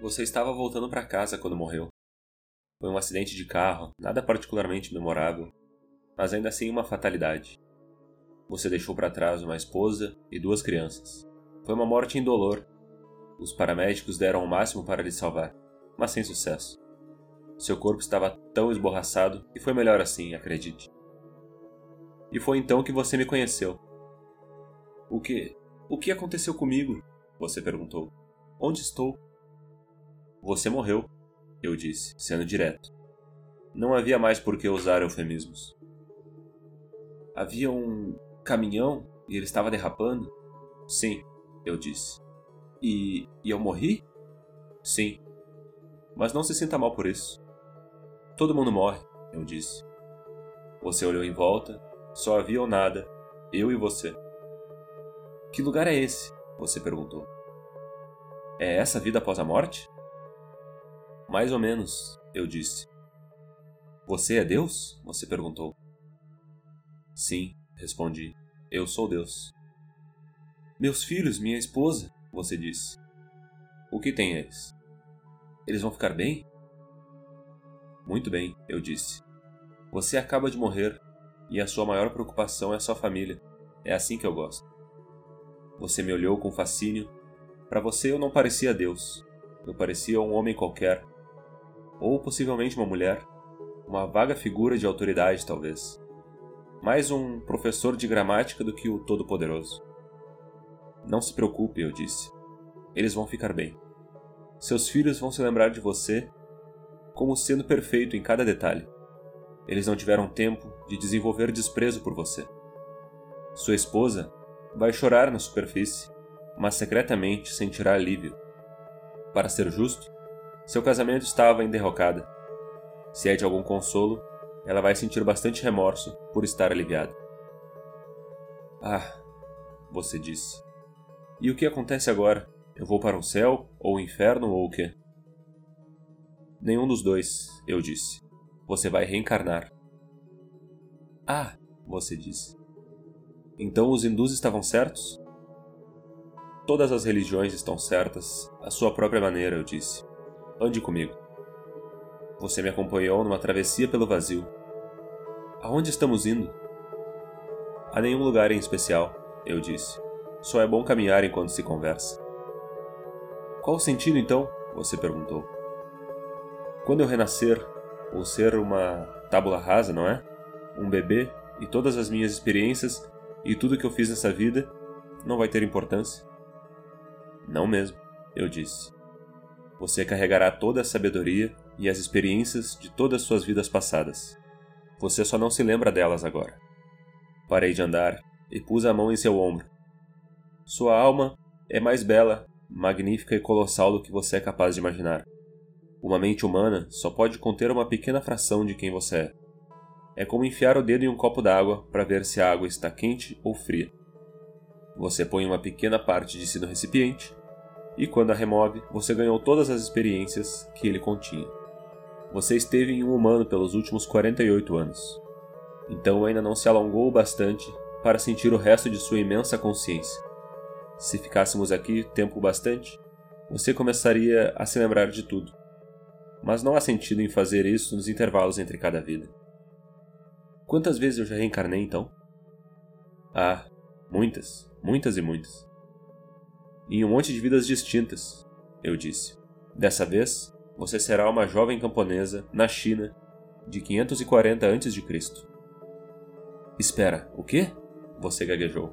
Você estava voltando para casa quando morreu. Foi um acidente de carro, nada particularmente memorável, mas ainda assim uma fatalidade. Você deixou para trás uma esposa e duas crianças. Foi uma morte indolor. Os paramédicos deram o máximo para lhe salvar, mas sem sucesso. Seu corpo estava tão esborraçado que foi melhor assim, acredite. E foi então que você me conheceu. O que? O que aconteceu comigo? Você perguntou. Onde estou? Você morreu, eu disse, sendo direto. Não havia mais por que usar eufemismos. Havia um caminhão e ele estava derrapando? Sim, eu disse. E, e eu morri? Sim. Mas não se sinta mal por isso. Todo mundo morre, eu disse. Você olhou em volta, só havia ou nada, eu e você. Que lugar é esse? Você perguntou. É essa vida após a morte? Mais ou menos, eu disse. Você é Deus? Você perguntou. Sim, respondi. Eu sou Deus. Meus filhos, minha esposa, você disse. O que tem eles? Eles vão ficar bem? Muito bem, eu disse. Você acaba de morrer e a sua maior preocupação é sua família. É assim que eu gosto. Você me olhou com fascínio. Para você eu não parecia Deus. Eu parecia um homem qualquer. Ou possivelmente uma mulher. Uma vaga figura de autoridade, talvez. Mais um professor de gramática do que o Todo-Poderoso. Não se preocupe, eu disse. Eles vão ficar bem. Seus filhos vão se lembrar de você como sendo perfeito em cada detalhe. Eles não tiveram tempo de desenvolver desprezo por você. Sua esposa vai chorar na superfície, mas secretamente sentirá alívio. Para ser justo, seu casamento estava em derrocada. Se é de algum consolo, ela vai sentir bastante remorso por estar aliviada. Ah, você disse. E o que acontece agora? Eu vou para o céu, ou o inferno, ou o quê? Nenhum dos dois, eu disse. Você vai reencarnar. Ah, você disse. Então os hindus estavam certos? Todas as religiões estão certas, à sua própria maneira, eu disse. Ande comigo. Você me acompanhou numa travessia pelo vazio. Aonde estamos indo? A nenhum lugar em especial, eu disse. Só é bom caminhar enquanto se conversa. Qual o sentido então? Você perguntou. Quando eu renascer, ou ser uma tábula rasa, não é? Um bebê e todas as minhas experiências e tudo que eu fiz nessa vida não vai ter importância? Não mesmo, eu disse. Você carregará toda a sabedoria e as experiências de todas suas vidas passadas. Você só não se lembra delas agora. Parei de andar e pus a mão em seu ombro. Sua alma é mais bela, magnífica e colossal do que você é capaz de imaginar. Uma mente humana só pode conter uma pequena fração de quem você é. É como enfiar o dedo em um copo d'água para ver se a água está quente ou fria. Você põe uma pequena parte de si no recipiente e, quando a remove, você ganhou todas as experiências que ele continha. Você esteve em um humano pelos últimos 48 anos. Então ainda não se alongou o bastante para sentir o resto de sua imensa consciência. Se ficássemos aqui tempo bastante, você começaria a se lembrar de tudo mas não há sentido em fazer isso nos intervalos entre cada vida. Quantas vezes eu já reencarnei então? Ah, muitas, muitas e muitas. Em um monte de vidas distintas, eu disse. Dessa vez, você será uma jovem camponesa na China de 540 a.C. Espera, o quê? Você gaguejou.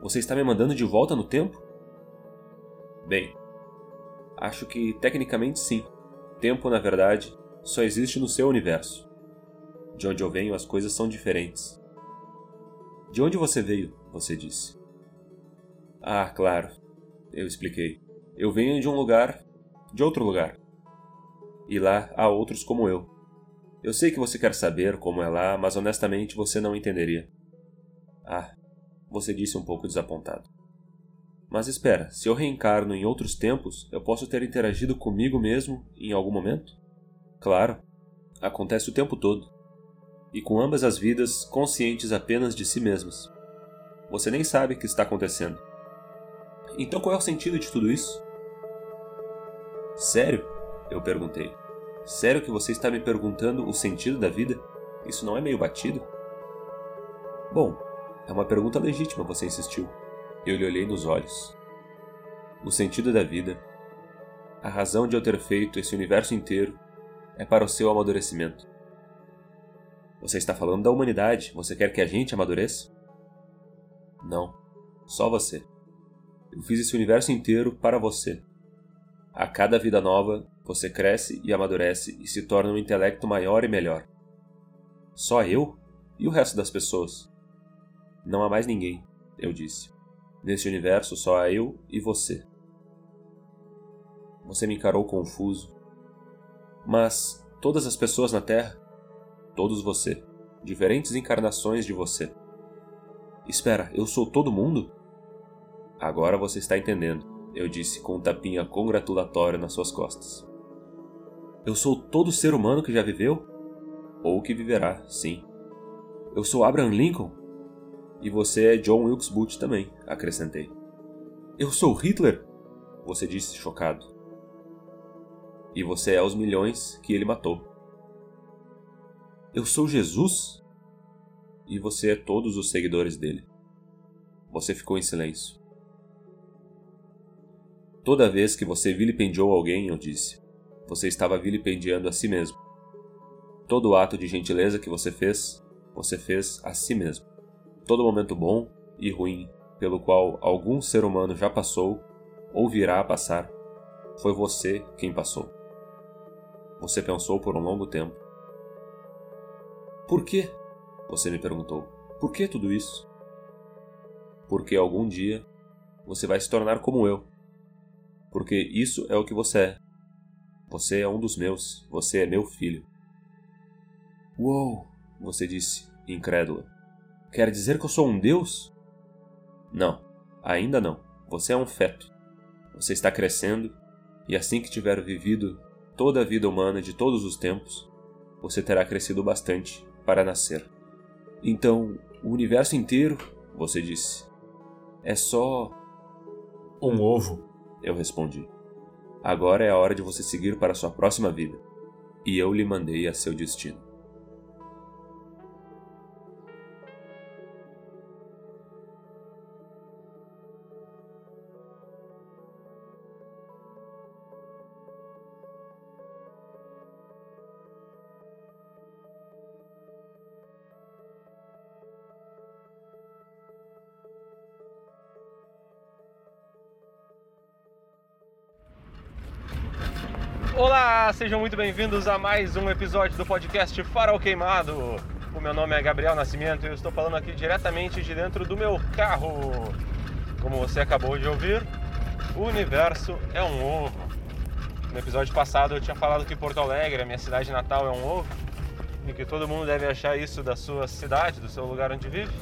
Você está me mandando de volta no tempo? Bem, acho que tecnicamente sim tempo, na verdade, só existe no seu universo. De onde eu venho, as coisas são diferentes. De onde você veio? Você disse. Ah, claro. Eu expliquei. Eu venho de um lugar. de outro lugar. E lá há outros como eu. Eu sei que você quer saber como é lá, mas honestamente você não entenderia. Ah, você disse um pouco desapontado. Mas espera, se eu reencarno em outros tempos, eu posso ter interagido comigo mesmo em algum momento? Claro, acontece o tempo todo. E com ambas as vidas conscientes apenas de si mesmas. Você nem sabe o que está acontecendo. Então qual é o sentido de tudo isso? Sério? Eu perguntei. Sério que você está me perguntando o sentido da vida? Isso não é meio batido? Bom, é uma pergunta legítima, você insistiu. Eu lhe olhei nos olhos. O sentido da vida, a razão de eu ter feito esse universo inteiro, é para o seu amadurecimento. Você está falando da humanidade. Você quer que a gente amadureça? Não. Só você. Eu fiz esse universo inteiro para você. A cada vida nova, você cresce e amadurece e se torna um intelecto maior e melhor. Só eu? E o resto das pessoas? Não há mais ninguém, eu disse. Neste universo só há eu e você. Você me encarou confuso. Mas todas as pessoas na Terra todos você, diferentes encarnações de você. Espera, eu sou todo mundo? Agora você está entendendo, eu disse com um tapinha congratulatório nas suas costas. Eu sou todo ser humano que já viveu? Ou que viverá, sim. Eu sou Abraham Lincoln? E você é John Wilkes Booth também, acrescentei. Eu sou Hitler? Você disse chocado. E você é os milhões que ele matou. Eu sou Jesus? E você é todos os seguidores dele. Você ficou em silêncio. Toda vez que você vilipendiou alguém, eu disse, você estava vilipendiando a si mesmo. Todo ato de gentileza que você fez, você fez a si mesmo. Todo momento bom e ruim pelo qual algum ser humano já passou ou virá a passar, foi você quem passou. Você pensou por um longo tempo por quê? Você me perguntou. Por que tudo isso? Porque algum dia você vai se tornar como eu. Porque isso é o que você é. Você é um dos meus. Você é meu filho. Uou! Você disse, incrédula. Quer dizer que eu sou um deus? Não, ainda não. Você é um feto. Você está crescendo, e assim que tiver vivido toda a vida humana de todos os tempos, você terá crescido bastante para nascer. Então, o universo inteiro, você disse, é só. Um ovo, eu respondi. Agora é a hora de você seguir para a sua próxima vida. E eu lhe mandei a seu destino. Olá, sejam muito bem-vindos a mais um episódio do podcast Farol Queimado. O meu nome é Gabriel Nascimento e eu estou falando aqui diretamente de dentro do meu carro. Como você acabou de ouvir, o universo é um ovo. No episódio passado eu tinha falado que Porto Alegre, a minha cidade natal, é um ovo e que todo mundo deve achar isso da sua cidade, do seu lugar onde vive.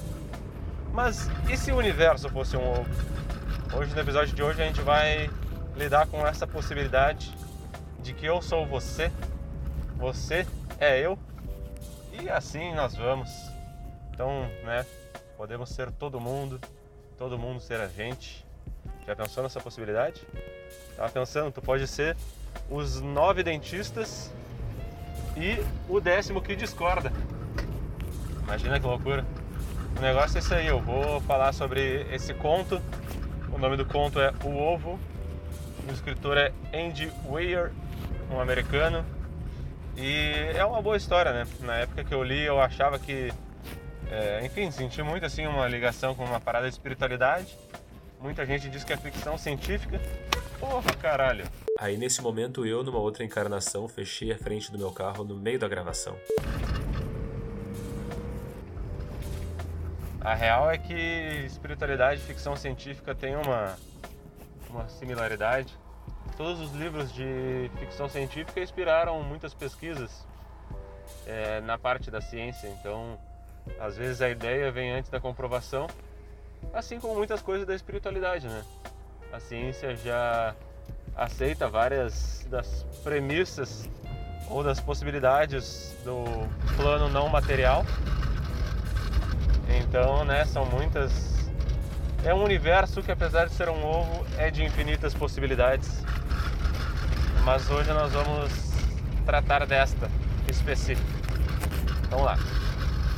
Mas e se o universo fosse um ovo? Hoje, no episódio de hoje, a gente vai lidar com essa possibilidade de que eu sou você, você é eu, e assim nós vamos. Então, né, podemos ser todo mundo, todo mundo ser a gente. Já pensou nessa possibilidade? Tava pensando, tu pode ser os nove dentistas e o décimo que discorda. Imagina que loucura. O negócio é isso aí, eu vou falar sobre esse conto. O nome do conto é O Ovo. O escritor é Andy Weir um americano. E é uma boa história, né? Na época que eu li, eu achava que, é, enfim, senti muito assim uma ligação com uma parada de espiritualidade. Muita gente diz que é ficção científica. Porra, caralho. Aí nesse momento eu, numa outra encarnação, fechei a frente do meu carro no meio da gravação. A real é que espiritualidade e ficção científica tem uma, uma similaridade todos os livros de ficção científica inspiraram muitas pesquisas é, na parte da ciência. Então, às vezes a ideia vem antes da comprovação, assim como muitas coisas da espiritualidade, né? A ciência já aceita várias das premissas ou das possibilidades do plano não material. Então, né, são muitas. É um universo que, apesar de ser um ovo, é de infinitas possibilidades. mas hoje nós vamos tratar desta específica. Vamos lá.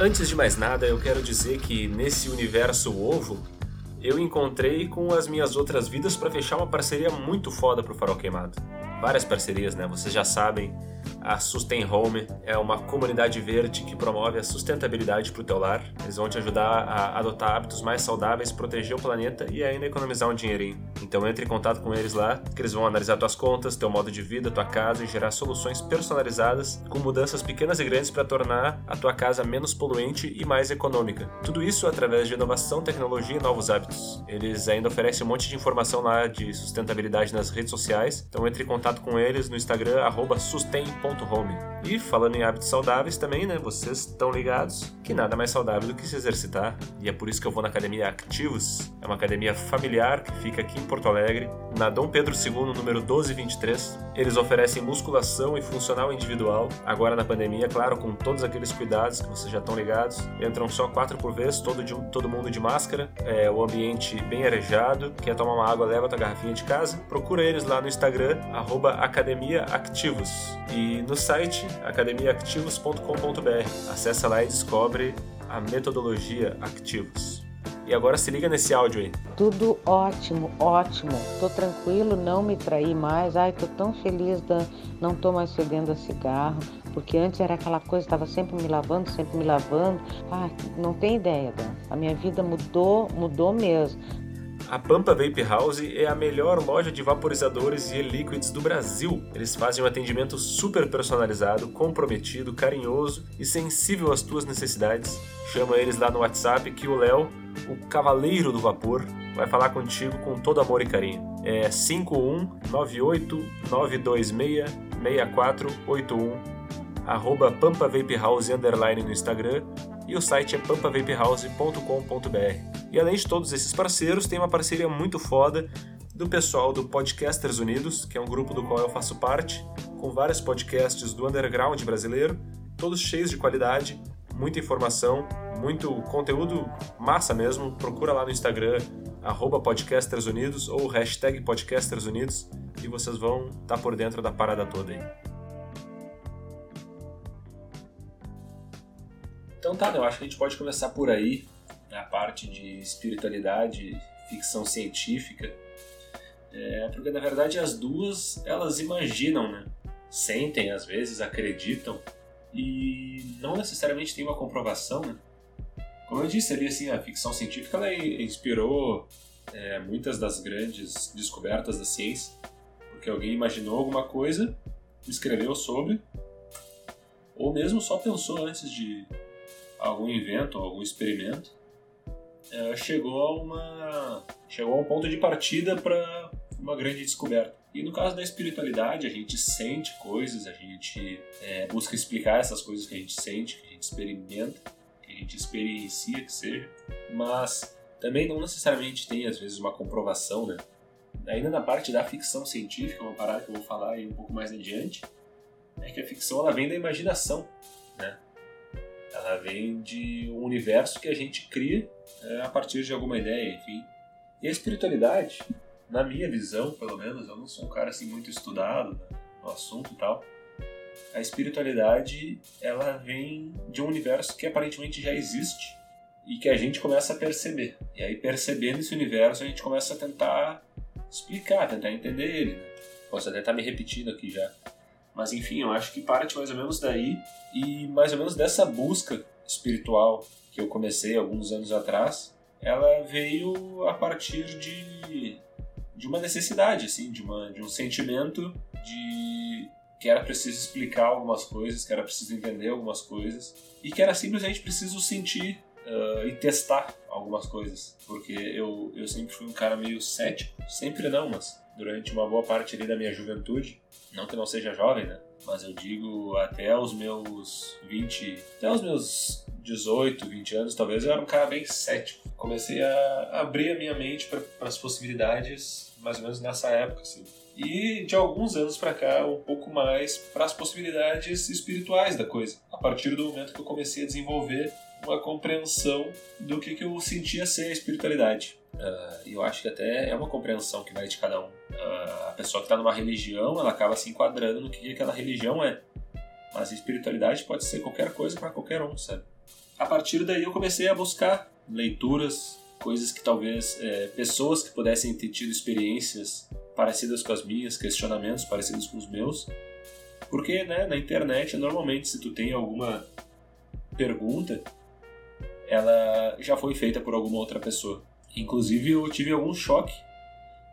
Antes de mais nada, eu quero dizer que nesse universo ovo, eu encontrei com as minhas outras vidas para fechar uma parceria muito foda pro Farol Queimado. Várias parcerias, né? Vocês já sabem, a Sustain Home é uma comunidade verde que promove a sustentabilidade para o teu lar. Eles vão te ajudar a adotar hábitos mais saudáveis, proteger o planeta e ainda economizar um dinheirinho. Então entre em contato com eles lá, que eles vão analisar tuas contas, teu modo de vida, tua casa e gerar soluções personalizadas com mudanças pequenas e grandes para tornar a tua casa menos poluente e mais econômica. Tudo isso através de inovação, tecnologia e novos hábitos. Eles ainda oferecem um monte de informação lá de sustentabilidade nas redes sociais. Então entre em contato com eles no Instagram sustain.com home. E falando em hábitos saudáveis também, né? Vocês estão ligados que nada mais saudável do que se exercitar. E é por isso que eu vou na Academia Activos. É uma academia familiar que fica aqui em Porto Alegre, na Dom Pedro II, número 1223. Eles oferecem musculação e funcional individual. Agora na pandemia, claro, com todos aqueles cuidados que vocês já estão ligados. Entram só quatro por vez, todo, de, todo mundo de máscara. É o ambiente bem arejado. Quer tomar uma água, leva tua garrafinha de casa. Procura eles lá no Instagram, arroba Academia Activos. E no site academiaactivos.com.br. Acesse lá e descobre a metodologia Activos. E agora se liga nesse áudio aí. Tudo ótimo, ótimo. Tô tranquilo, não me traí mais. Ai, tô tão feliz, Dan. Não tô mais fedendo a cigarro. Porque antes era aquela coisa, estava sempre me lavando, sempre me lavando. Ah, não tem ideia, Dan. A minha vida mudou, mudou mesmo. A Pampa Vape House é a melhor loja de vaporizadores e e-liquids do Brasil. Eles fazem um atendimento super personalizado, comprometido, carinhoso e sensível às tuas necessidades. Chama eles lá no WhatsApp que o Léo, o cavaleiro do vapor, vai falar contigo com todo amor e carinho. É 51989266481 arroba Pampa House underline no Instagram e o site é pampavapehouse.com.br. E além de todos esses parceiros, tem uma parceria muito foda do pessoal do Podcasters Unidos, que é um grupo do qual eu faço parte, com vários podcasts do underground brasileiro, todos cheios de qualidade, muita informação, muito conteúdo massa mesmo. Procura lá no Instagram, arroba podcastersunidos ou hashtag podcastersunidos e vocês vão estar tá por dentro da parada toda aí. Então tá, eu acho que a gente pode começar por aí, a parte de espiritualidade, ficção científica, é, porque na verdade as duas elas imaginam, né? Sentem às vezes, acreditam e não necessariamente tem uma comprovação, né? Como eu disse ali, assim, a ficção científica ela inspirou é, muitas das grandes descobertas da ciência, porque alguém imaginou alguma coisa, escreveu sobre, ou mesmo só pensou antes de algum invento, algum experimento, é, chegou a uma chegou a um ponto de partida para uma grande descoberta. E no caso da espiritualidade, a gente sente coisas, a gente é, busca explicar essas coisas que a gente sente, que a gente experimenta, que a gente experiencia, que seja, mas também não necessariamente tem às vezes uma comprovação, né? Ainda na parte da ficção científica, uma parada que eu vou falar aí um pouco mais adiante, é que a ficção ela vem da imaginação, né? Ela vem de um universo que a gente cria é, a partir de alguma ideia, enfim. E a espiritualidade, na minha visão, pelo menos, eu não sou um cara assim muito estudado no assunto e tal. A espiritualidade, ela vem de um universo que aparentemente já existe e que a gente começa a perceber. E aí, percebendo esse universo, a gente começa a tentar explicar, tentar entender ele. Né? Posso até estar me repetindo aqui já. Mas enfim, eu acho que parte mais ou menos daí. E mais ou menos dessa busca espiritual que eu comecei alguns anos atrás, ela veio a partir de, de uma necessidade, assim, de, uma, de um sentimento de que era preciso explicar algumas coisas, que era preciso entender algumas coisas e que era simplesmente preciso sentir uh, e testar algumas coisas, porque eu, eu sempre fui um cara meio cético, sempre não, mas durante uma boa parte ali da minha juventude, não que não seja jovem, né? Mas eu digo até os meus 20, até os meus 18, 20 anos, talvez eu era um cara bem cético. Comecei a abrir a minha mente para as possibilidades mais ou menos nessa época, assim. E de alguns anos para cá, um pouco mais para as possibilidades espirituais da coisa. A partir do momento que eu comecei a desenvolver uma compreensão do que, que eu sentia ser a espiritualidade. Uh, eu acho que até é uma compreensão que vai de cada um. a pessoa que está numa religião, ela acaba se enquadrando no que aquela religião é. Mas a espiritualidade pode ser qualquer coisa para qualquer um, sabe? A partir daí eu comecei a buscar leituras, coisas que talvez é, pessoas que pudessem ter tido experiências parecidas com as minhas, questionamentos parecidos com os meus. Porque né, na internet, normalmente, se tu tem alguma pergunta, ela já foi feita por alguma outra pessoa. Inclusive, eu tive algum choque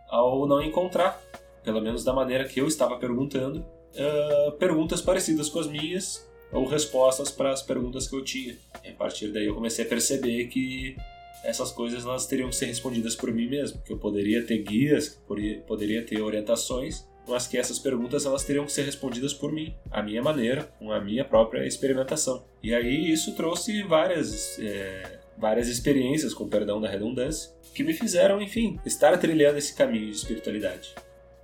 ao não encontrar, pelo menos da maneira que eu estava perguntando, uh, perguntas parecidas com as minhas ou respostas para as perguntas que eu tinha. E a partir daí eu comecei a perceber que essas coisas elas teriam que ser respondidas por mim mesmo, que eu poderia ter guias, poderia ter orientações, mas que essas perguntas elas teriam que ser respondidas por mim, à minha maneira, com a minha própria experimentação. E aí isso trouxe várias é, várias experiências, com perdão da redundância, que me fizeram, enfim, estar trilhando esse caminho de espiritualidade.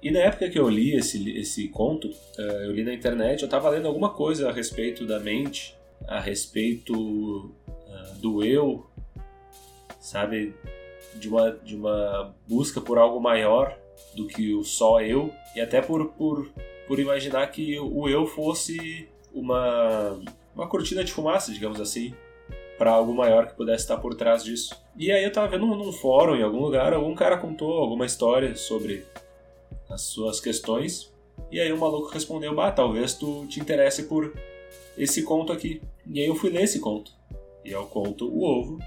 E na época que eu li esse, esse conto, eh, eu li na internet, eu estava lendo alguma coisa a respeito da mente, a respeito uh, do eu, sabe? De uma, de uma busca por algo maior do que o só eu, e até por, por, por imaginar que o eu fosse uma, uma cortina de fumaça, digamos assim, para algo maior que pudesse estar por trás disso. E aí eu tava vendo num fórum, em algum lugar, algum cara contou alguma história sobre as suas questões. E aí o maluco respondeu: Bah, talvez tu te interesse por esse conto aqui. E aí eu fui ler esse conto. E é o conto O Ovo,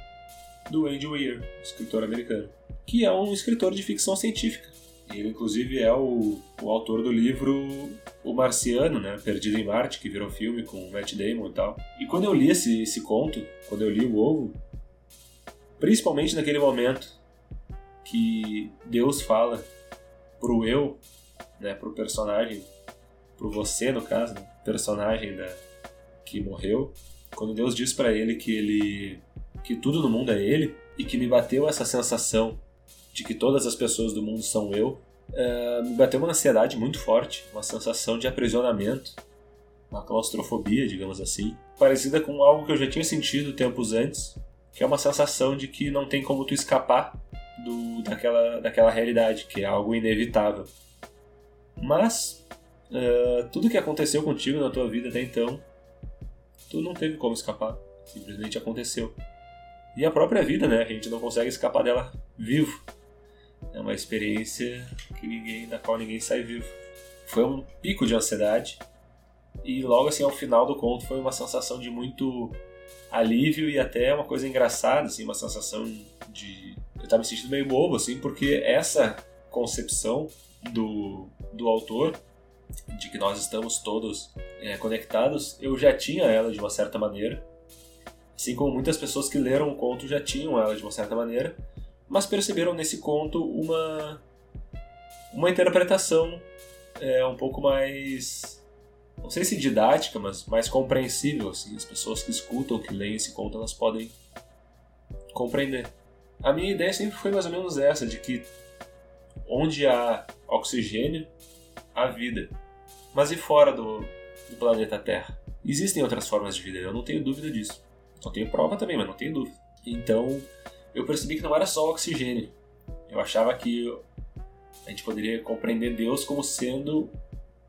do Andy Weir, escritor americano. Que é um escritor de ficção científica. Ele, inclusive, é o, o autor do livro O Marciano, né? Perdido em Marte, que virou filme com Matt Damon e tal. E quando eu li esse, esse conto, quando eu li O Ovo, principalmente naquele momento que Deus fala pro eu, né, pro personagem, pro você no caso, né, personagem da que morreu, quando Deus diz para ele que ele que tudo no mundo é ele e que me bateu essa sensação de que todas as pessoas do mundo são eu, uh, me bateu uma ansiedade muito forte, uma sensação de aprisionamento, uma claustrofobia, digamos assim, parecida com algo que eu já tinha sentido tempos antes, que é uma sensação de que não tem como tu escapar do, daquela, daquela realidade, que é algo inevitável. Mas uh, tudo que aconteceu contigo na tua vida até então, tu não teve como escapar, simplesmente aconteceu. E a própria vida, né? A gente não consegue escapar dela vivo. É uma experiência que ninguém, da qual ninguém sai vivo. Foi um pico de ansiedade e logo assim ao final do conto foi uma sensação de muito alívio e até uma coisa engraçada, assim, uma sensação de eu estava me sentindo meio bobo assim, porque essa concepção do, do autor de que nós estamos todos é, conectados, eu já tinha ela de uma certa maneira, assim como muitas pessoas que leram o conto já tinham ela de uma certa maneira, mas perceberam nesse conto uma uma interpretação é, um pouco mais não sei se didática, mas mais compreensível assim, as pessoas que escutam, que leem esse conto, elas podem compreender. A minha ideia sempre foi mais ou menos essa, de que onde há oxigênio, há vida. Mas e fora do, do planeta Terra? Existem outras formas de vida, eu não tenho dúvida disso. Não tenho prova também, mas não tenho dúvida. Então, eu percebi que não era só oxigênio. Eu achava que a gente poderia compreender Deus como sendo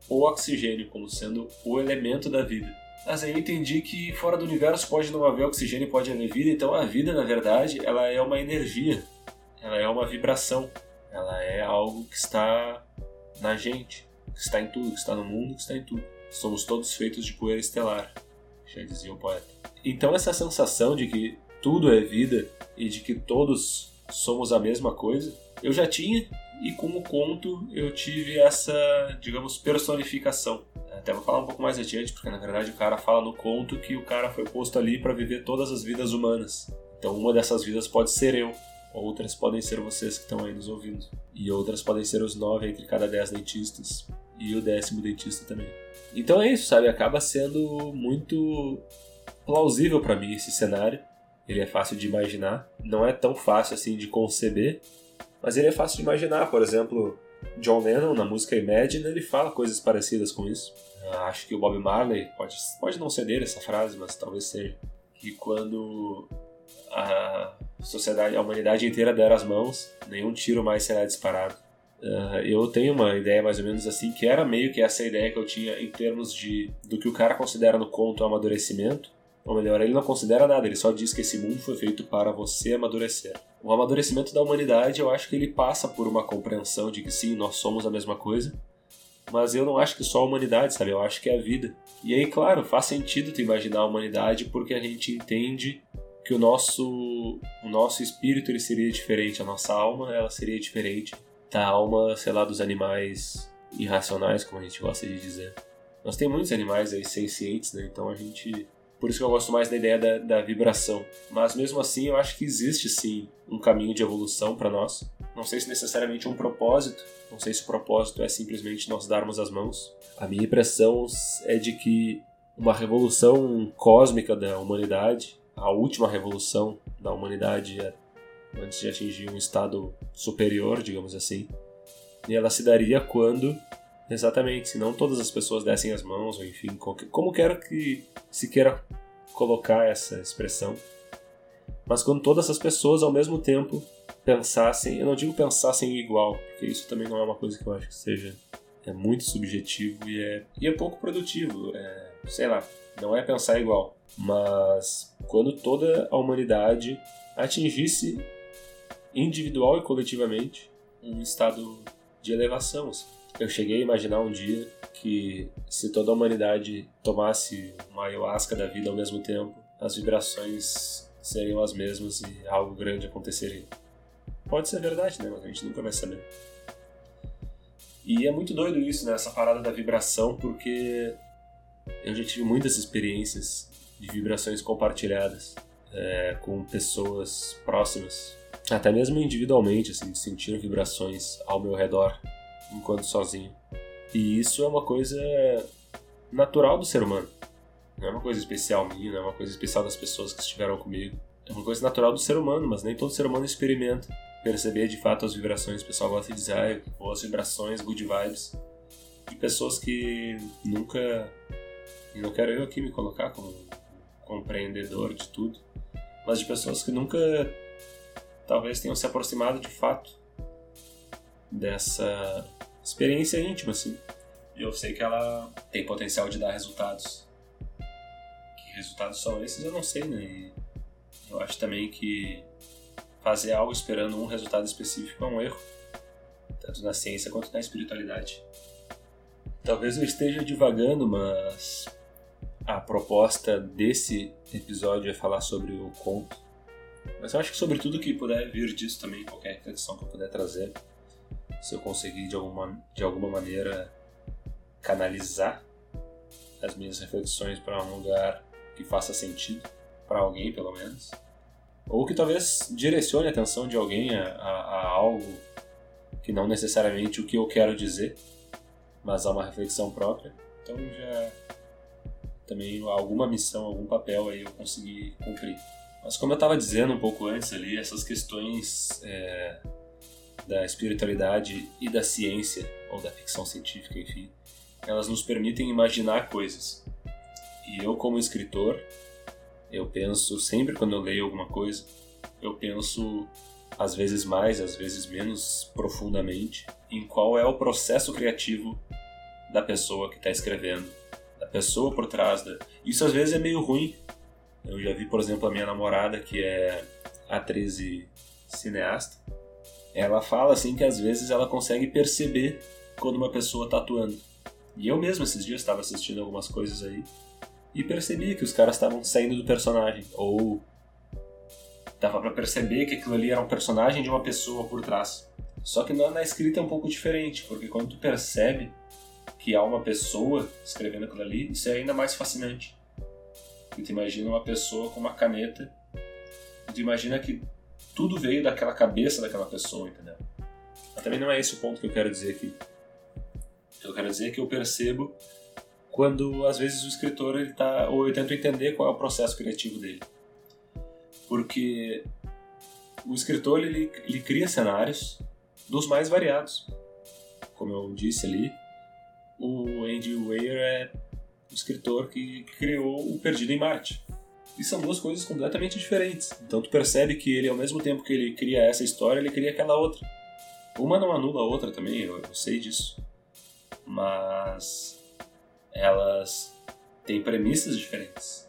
o oxigênio, como sendo o elemento da vida. Mas aí eu entendi que fora do universo pode não haver oxigênio, pode haver vida, então a vida, na verdade, ela é uma energia, ela é uma vibração, ela é algo que está na gente, que está em tudo, que está no mundo, que está em tudo. Somos todos feitos de poeira estelar, já dizia o poeta. Então essa sensação de que tudo é vida e de que todos somos a mesma coisa, eu já tinha e com o conto eu tive essa, digamos, personificação. Até vou falar um pouco mais adiante, porque na verdade o cara fala no conto que o cara foi posto ali para viver todas as vidas humanas. Então uma dessas vidas pode ser eu, outras podem ser vocês que estão aí nos ouvindo, e outras podem ser os nove entre cada dez dentistas e o décimo dentista também. Então é isso, sabe? Acaba sendo muito plausível para mim esse cenário ele é fácil de imaginar, não é tão fácil assim de conceber, mas ele é fácil de imaginar. Por exemplo, John Lennon, na música Imagine, ele fala coisas parecidas com isso. Eu acho que o Bob Marley, pode, pode não ser dele essa frase, mas talvez seja, que quando a sociedade, a humanidade inteira der as mãos, nenhum tiro mais será disparado. Uh, eu tenho uma ideia mais ou menos assim, que era meio que essa ideia que eu tinha em termos de do que o cara considera no conto amadurecimento. Ou melhor, ele não considera nada, ele só diz que esse mundo foi feito para você amadurecer. O amadurecimento da humanidade, eu acho que ele passa por uma compreensão de que sim, nós somos a mesma coisa, mas eu não acho que só a humanidade, sabe? Eu acho que é a vida. E aí, claro, faz sentido tu imaginar a humanidade porque a gente entende que o nosso o nosso espírito ele seria diferente, a nossa alma ela seria diferente da alma, sei lá, dos animais irracionais, como a gente gosta de dizer. Nós temos muitos animais aí sencientes, né? Então a gente por isso que eu gosto mais da ideia da, da vibração. Mas mesmo assim, eu acho que existe sim um caminho de evolução para nós. Não sei se necessariamente um propósito, não sei se o propósito é simplesmente nós darmos as mãos. A minha impressão é de que uma revolução cósmica da humanidade, a última revolução da humanidade é antes de atingir um estado superior, digamos assim, e ela se daria quando Exatamente, se não todas as pessoas dessem as mãos, ou enfim, como quero que se queira colocar essa expressão. Mas quando todas as pessoas ao mesmo tempo pensassem, eu não digo pensassem igual, porque isso também não é uma coisa que eu acho que seja é muito subjetivo e é, e é pouco produtivo. É, sei lá, não é pensar igual. Mas quando toda a humanidade atingisse individual e coletivamente um estado de elevação. Assim. Eu cheguei a imaginar um dia que se toda a humanidade tomasse uma ayahuasca da vida ao mesmo tempo, as vibrações seriam as mesmas e algo grande aconteceria. Pode ser verdade, né? Mas a gente nunca vai saber. E é muito doido isso, né? Essa parada da vibração, porque eu já tive muitas experiências de vibrações compartilhadas é, com pessoas próximas, até mesmo individualmente, assim, sentindo vibrações ao meu redor enquanto sozinho. E isso é uma coisa natural do ser humano. Não é uma coisa especial minha, não é uma coisa especial das pessoas que estiveram comigo. É uma coisa natural do ser humano, mas nem todo ser humano experimenta perceber de fato as vibrações. O pessoal gosta de dizer, ah, boas vibrações, good vibes. De pessoas que nunca. E não quero eu aqui me colocar como compreendedor de tudo, mas de pessoas que nunca talvez tenham se aproximado de fato dessa experiência íntima, assim. E eu sei que ela tem potencial de dar resultados. Que resultados são esses, eu não sei, né? Eu acho também que fazer algo esperando um resultado específico é um erro, tanto na ciência quanto na espiritualidade. Talvez eu esteja divagando, mas a proposta desse episódio é falar sobre o conto. Mas eu acho que sobre tudo que puder vir disso também, qualquer reflexão que eu puder trazer, se eu conseguir de alguma, de alguma maneira canalizar as minhas reflexões para um lugar que faça sentido, para alguém pelo menos, ou que talvez direcione a atenção de alguém a, a, a algo que não necessariamente o que eu quero dizer, mas há uma reflexão própria. Então já também alguma missão, algum papel aí eu consegui cumprir. Mas como eu estava dizendo um pouco antes ali, essas questões é, da espiritualidade e da ciência, ou da ficção científica, enfim, elas nos permitem imaginar coisas. E eu, como escritor, eu penso sempre quando eu leio alguma coisa, eu penso às vezes mais, às vezes menos profundamente em qual é o processo criativo da pessoa que está escrevendo, da pessoa por trás da. Isso às vezes é meio ruim. Eu já vi, por exemplo, a minha namorada que é atriz e cineasta ela fala assim que às vezes ela consegue perceber quando uma pessoa tá atuando. E eu mesmo esses dias estava assistindo algumas coisas aí e percebi que os caras estavam saindo do personagem ou dava para perceber que aquilo ali era um personagem de uma pessoa por trás. Só que na escrita é um pouco diferente, porque quando tu percebe que há uma pessoa escrevendo aquilo ali, isso é ainda mais fascinante. E tu imagina uma pessoa com uma caneta, e tu imagina que tudo veio daquela cabeça daquela pessoa, entendeu? Mas também não é esse o ponto que eu quero dizer aqui. Eu quero dizer que eu percebo quando às vezes o escritor ele tá ou eu tento entender qual é o processo criativo dele. Porque o escritor ele, ele cria cenários dos mais variados. Como eu disse ali, o Andy Weir é o escritor que criou o Perdido em Marte. E são duas coisas completamente diferentes. Então tu percebe que ele, ao mesmo tempo que ele cria essa história, ele cria aquela outra. Uma não anula a outra também, eu, eu sei disso. Mas elas têm premissas diferentes.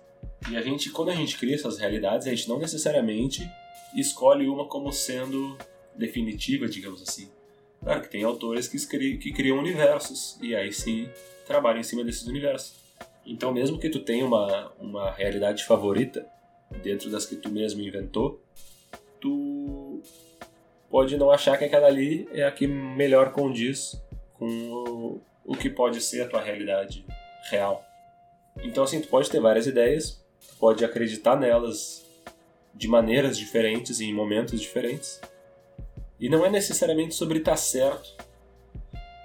E a gente, quando a gente cria essas realidades, a gente não necessariamente escolhe uma como sendo definitiva, digamos assim. Claro que tem autores que, escri que criam universos, e aí sim trabalham em cima desses universos. Então, mesmo que tu tenha uma, uma realidade favorita dentro das que tu mesmo inventou, tu pode não achar que aquela ali é a que melhor condiz com o, o que pode ser a tua realidade real. Então, assim, tu pode ter várias ideias, pode acreditar nelas de maneiras diferentes e em momentos diferentes. E não é necessariamente sobre estar certo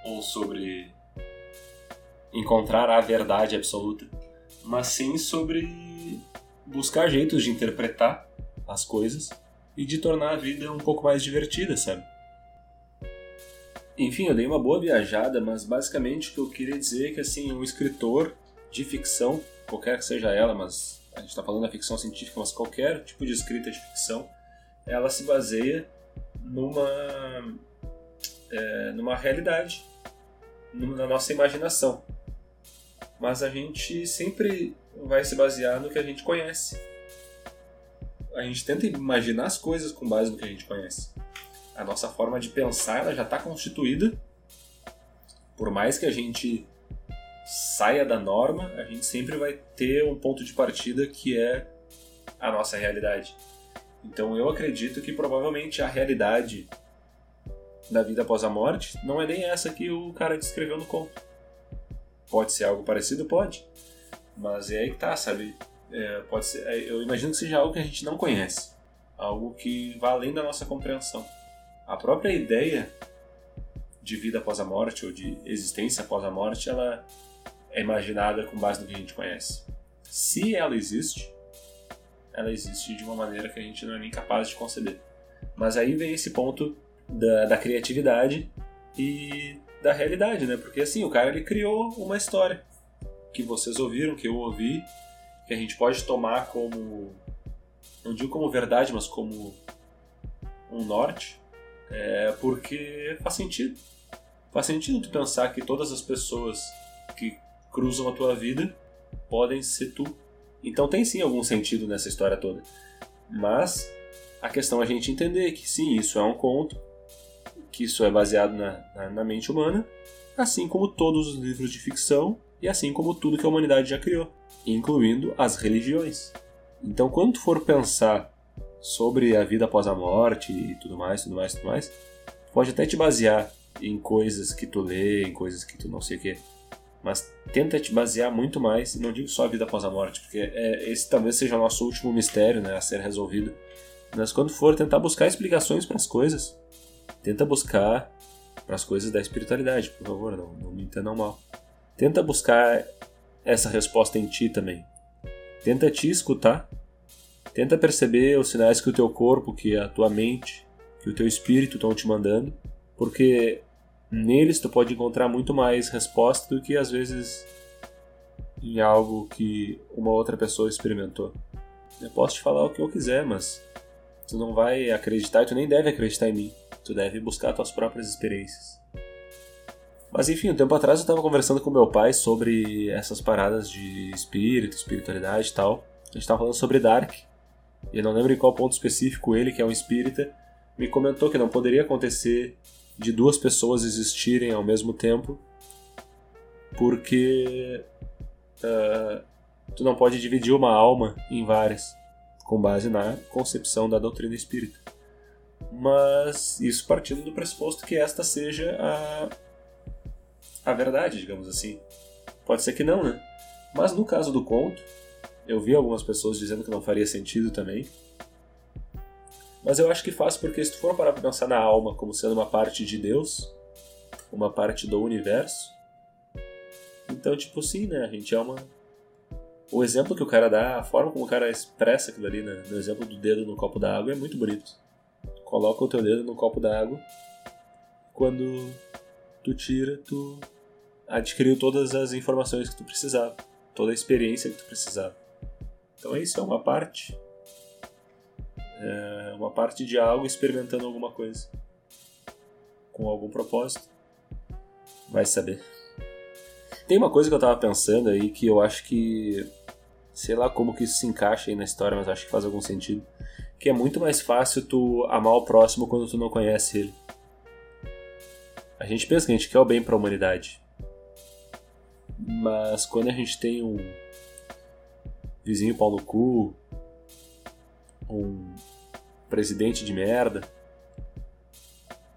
ou sobre encontrar a verdade absoluta, mas sim sobre buscar jeitos de interpretar as coisas e de tornar a vida um pouco mais divertida, sabe? Enfim, eu dei uma boa viajada, mas basicamente o que eu queria dizer é que assim, um escritor de ficção, qualquer que seja ela, mas a gente está falando da ficção científica, mas qualquer tipo de escrita de ficção, ela se baseia numa é, numa realidade, na nossa imaginação mas a gente sempre vai se basear no que a gente conhece. A gente tenta imaginar as coisas com base no que a gente conhece. A nossa forma de pensar ela já está constituída. Por mais que a gente saia da norma, a gente sempre vai ter um ponto de partida que é a nossa realidade. Então eu acredito que provavelmente a realidade da vida após a morte não é nem essa que o cara descreveu no conto. Pode ser algo parecido? Pode. Mas é aí que tá, sabe? É, pode ser, é, eu imagino que seja algo que a gente não conhece. Algo que vá além da nossa compreensão. A própria ideia de vida após a morte ou de existência após a morte, ela é imaginada com base no que a gente conhece. Se ela existe, ela existe de uma maneira que a gente não é nem capaz de conceber. Mas aí vem esse ponto da, da criatividade e da realidade, né? Porque assim, o cara ele criou uma história que vocês ouviram, que eu ouvi, que a gente pode tomar como não digo como verdade, mas como um norte, é porque faz sentido. Faz sentido tu pensar que todas as pessoas que cruzam a tua vida podem ser tu. Então tem sim algum sentido nessa história toda. Mas a questão é a gente entender que sim, isso é um conto, que isso é baseado na, na, na mente humana, assim como todos os livros de ficção e assim como tudo que a humanidade já criou, incluindo as religiões. Então, quando tu for pensar sobre a vida após a morte e tudo mais, tudo mais, tudo mais, pode até te basear em coisas que tu lê, em coisas que tu não sei o quê. Mas tenta te basear muito mais, não digo só a vida após a morte, porque é, esse talvez seja o nosso último mistério né, a ser resolvido. Mas quando for tentar buscar explicações para as coisas, Tenta buscar para as coisas da espiritualidade, por favor, não, não me entendam mal. Tenta buscar essa resposta em ti também. Tenta te escutar. Tenta perceber os sinais que o teu corpo, que a tua mente, que o teu espírito estão te mandando, porque neles tu pode encontrar muito mais resposta do que às vezes em algo que uma outra pessoa experimentou. Eu posso te falar o que eu quiser, mas tu não vai acreditar tu nem deve acreditar em mim. Tu deve buscar tuas próprias experiências. Mas enfim, um tempo atrás eu estava conversando com meu pai sobre essas paradas de espírito, espiritualidade e tal. A gente estava falando sobre Dark. E eu não lembro em qual ponto específico ele, que é um espírita, me comentou que não poderia acontecer de duas pessoas existirem ao mesmo tempo, porque uh, tu não pode dividir uma alma em várias, com base na concepção da doutrina espírita mas isso partindo do pressuposto que esta seja a, a verdade, digamos assim. Pode ser que não, né? Mas no caso do conto, eu vi algumas pessoas dizendo que não faria sentido também. Mas eu acho que faz porque se tu for parar pra pensar na alma como sendo uma parte de Deus, uma parte do universo, então, tipo, sim, né? A gente é uma. O exemplo que o cara dá, a forma como o cara expressa aquilo ali, né? no exemplo do dedo no copo da água, é muito bonito coloca o teu dedo no copo d'água. Quando tu tira, tu adquiriu todas as informações que tu precisava, toda a experiência que tu precisava. Então isso é uma parte, é uma parte de algo experimentando alguma coisa. com algum propósito. Vai saber. Tem uma coisa que eu tava pensando aí que eu acho que. Sei lá como que isso se encaixa aí na história, mas acho que faz algum sentido. Que é muito mais fácil tu amar o próximo quando tu não conhece ele. A gente pensa que a gente quer o bem para a humanidade. Mas quando a gente tem um vizinho pau no cu, um presidente de merda,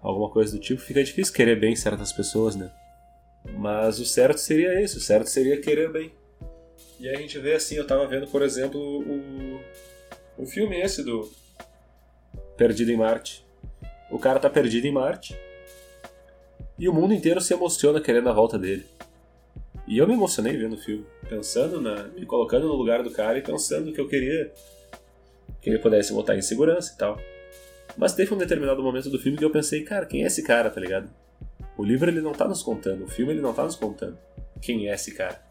alguma coisa do tipo, fica difícil querer bem certas pessoas, né? Mas o certo seria isso, o certo seria querer bem. E aí a gente vê assim, eu tava vendo, por exemplo, o, o filme esse do Perdido em Marte. O cara tá perdido em Marte e o mundo inteiro se emociona querendo a volta dele. E eu me emocionei vendo o filme, pensando na. me colocando no lugar do cara e pensando que eu queria que ele pudesse voltar em segurança e tal. Mas teve um determinado momento do filme que eu pensei, cara, quem é esse cara, tá ligado? O livro ele não tá nos contando, o filme ele não tá nos contando. Quem é esse cara?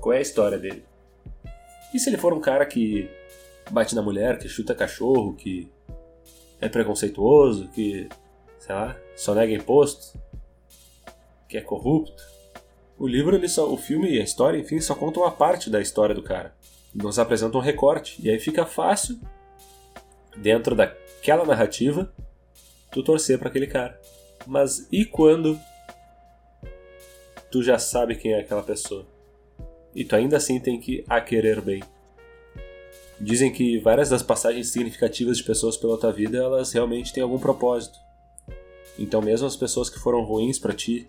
Qual é a história dele? E se ele for um cara que bate na mulher, que chuta cachorro, que é preconceituoso, que, sei lá, só nega imposto, que é corrupto? O livro, ele só, o filme e a história, enfim, só contam uma parte da história do cara. Nos apresentam um recorte. E aí fica fácil, dentro daquela narrativa, tu torcer para aquele cara. Mas e quando tu já sabe quem é aquela pessoa? E tu ainda assim tem que a querer bem. Dizem que várias das passagens significativas de pessoas pela tua vida, elas realmente têm algum propósito. Então mesmo as pessoas que foram ruins para ti,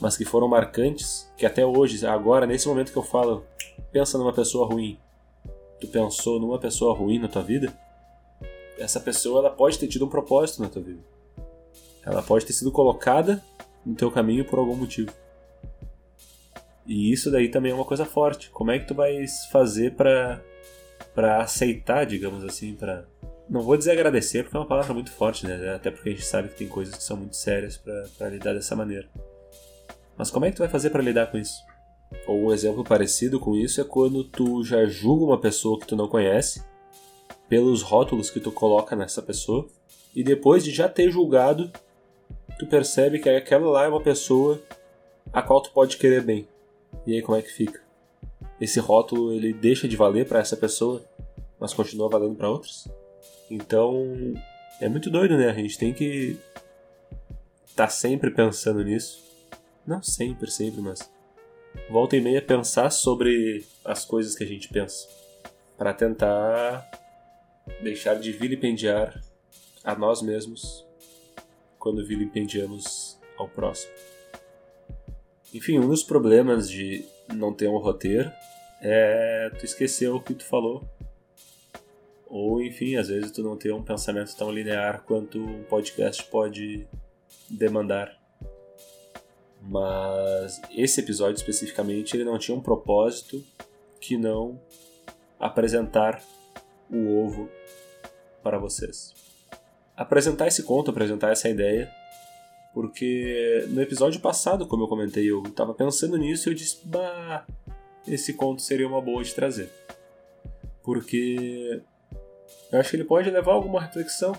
mas que foram marcantes, que até hoje, agora, nesse momento que eu falo, pensa numa pessoa ruim. Tu pensou numa pessoa ruim na tua vida? Essa pessoa ela pode ter tido um propósito na tua vida. Ela pode ter sido colocada no teu caminho por algum motivo. E isso daí também é uma coisa forte. Como é que tu vai fazer para para aceitar, digamos assim, para não vou dizer agradecer porque é uma palavra muito forte, né? Até porque a gente sabe que tem coisas que são muito sérias para lidar dessa maneira. Mas como é que tu vai fazer para lidar com isso? Ou um exemplo parecido com isso é quando tu já julga uma pessoa que tu não conhece pelos rótulos que tu coloca nessa pessoa e depois de já ter julgado, tu percebe que aquela lá é uma pessoa a qual tu pode querer bem. E aí como é que fica? Esse rótulo ele deixa de valer para essa pessoa, mas continua valendo para outras? Então, é muito doido, né? A gente tem que estar tá sempre pensando nisso não sempre, sempre, mas volta e meia pensar sobre as coisas que a gente pensa. Para tentar deixar de vilipendiar a nós mesmos quando vilipendiamos ao próximo. Enfim, um dos problemas de não ter um roteiro é tu esquecer o que tu falou. Ou, enfim, às vezes tu não ter um pensamento tão linear quanto um podcast pode demandar. Mas esse episódio especificamente ele não tinha um propósito que não apresentar o ovo para vocês. Apresentar esse conto, apresentar essa ideia, porque no episódio passado, como eu comentei, eu estava pensando nisso e eu disse, bah, esse conto seria uma boa de trazer. Porque eu acho que ele pode levar alguma reflexão,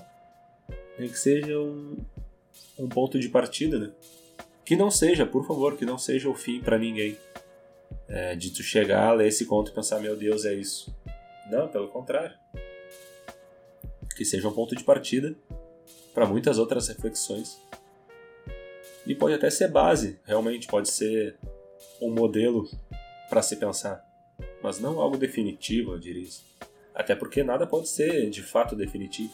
nem que seja um, um ponto de partida, né? Que não seja, por favor, que não seja o fim para ninguém. É, de tu chegar, ler esse conto e pensar, meu Deus, é isso. Não, pelo contrário. Que seja um ponto de partida para muitas outras reflexões. E pode até ser base, realmente, pode ser um modelo para se pensar. Mas não algo definitivo, eu diria. Até porque nada pode ser de fato definitivo.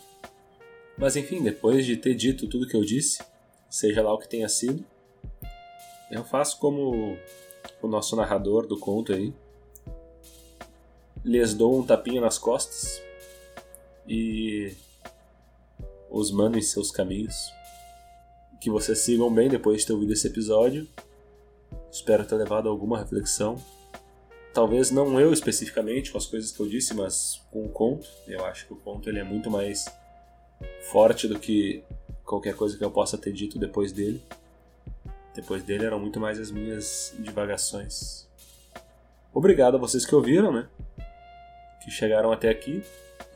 Mas enfim, depois de ter dito tudo que eu disse, seja lá o que tenha sido, eu faço como o nosso narrador do conto aí. Lhes dou um tapinha nas costas e os mando em seus caminhos. Que vocês sigam bem depois de ter ouvido esse episódio. Espero ter levado alguma reflexão. Talvez não eu especificamente com as coisas que eu disse, mas com o conto. Eu acho que o conto ele é muito mais forte do que qualquer coisa que eu possa ter dito depois dele. Depois dele eram muito mais as minhas divagações. Obrigado a vocês que ouviram, né? Que chegaram até aqui.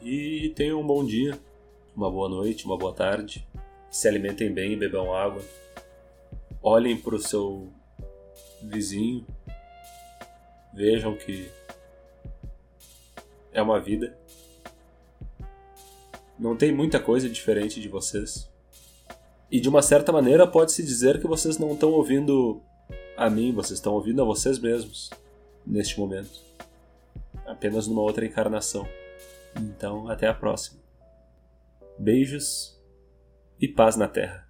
E tenham um bom dia, uma boa noite, uma boa tarde. se alimentem bem bebam água. Olhem para o seu vizinho, vejam que é uma vida. Não tem muita coisa diferente de vocês. E de uma certa maneira pode-se dizer que vocês não estão ouvindo a mim, vocês estão ouvindo a vocês mesmos neste momento. Apenas numa outra encarnação. Então, até a próxima. Beijos e paz na Terra.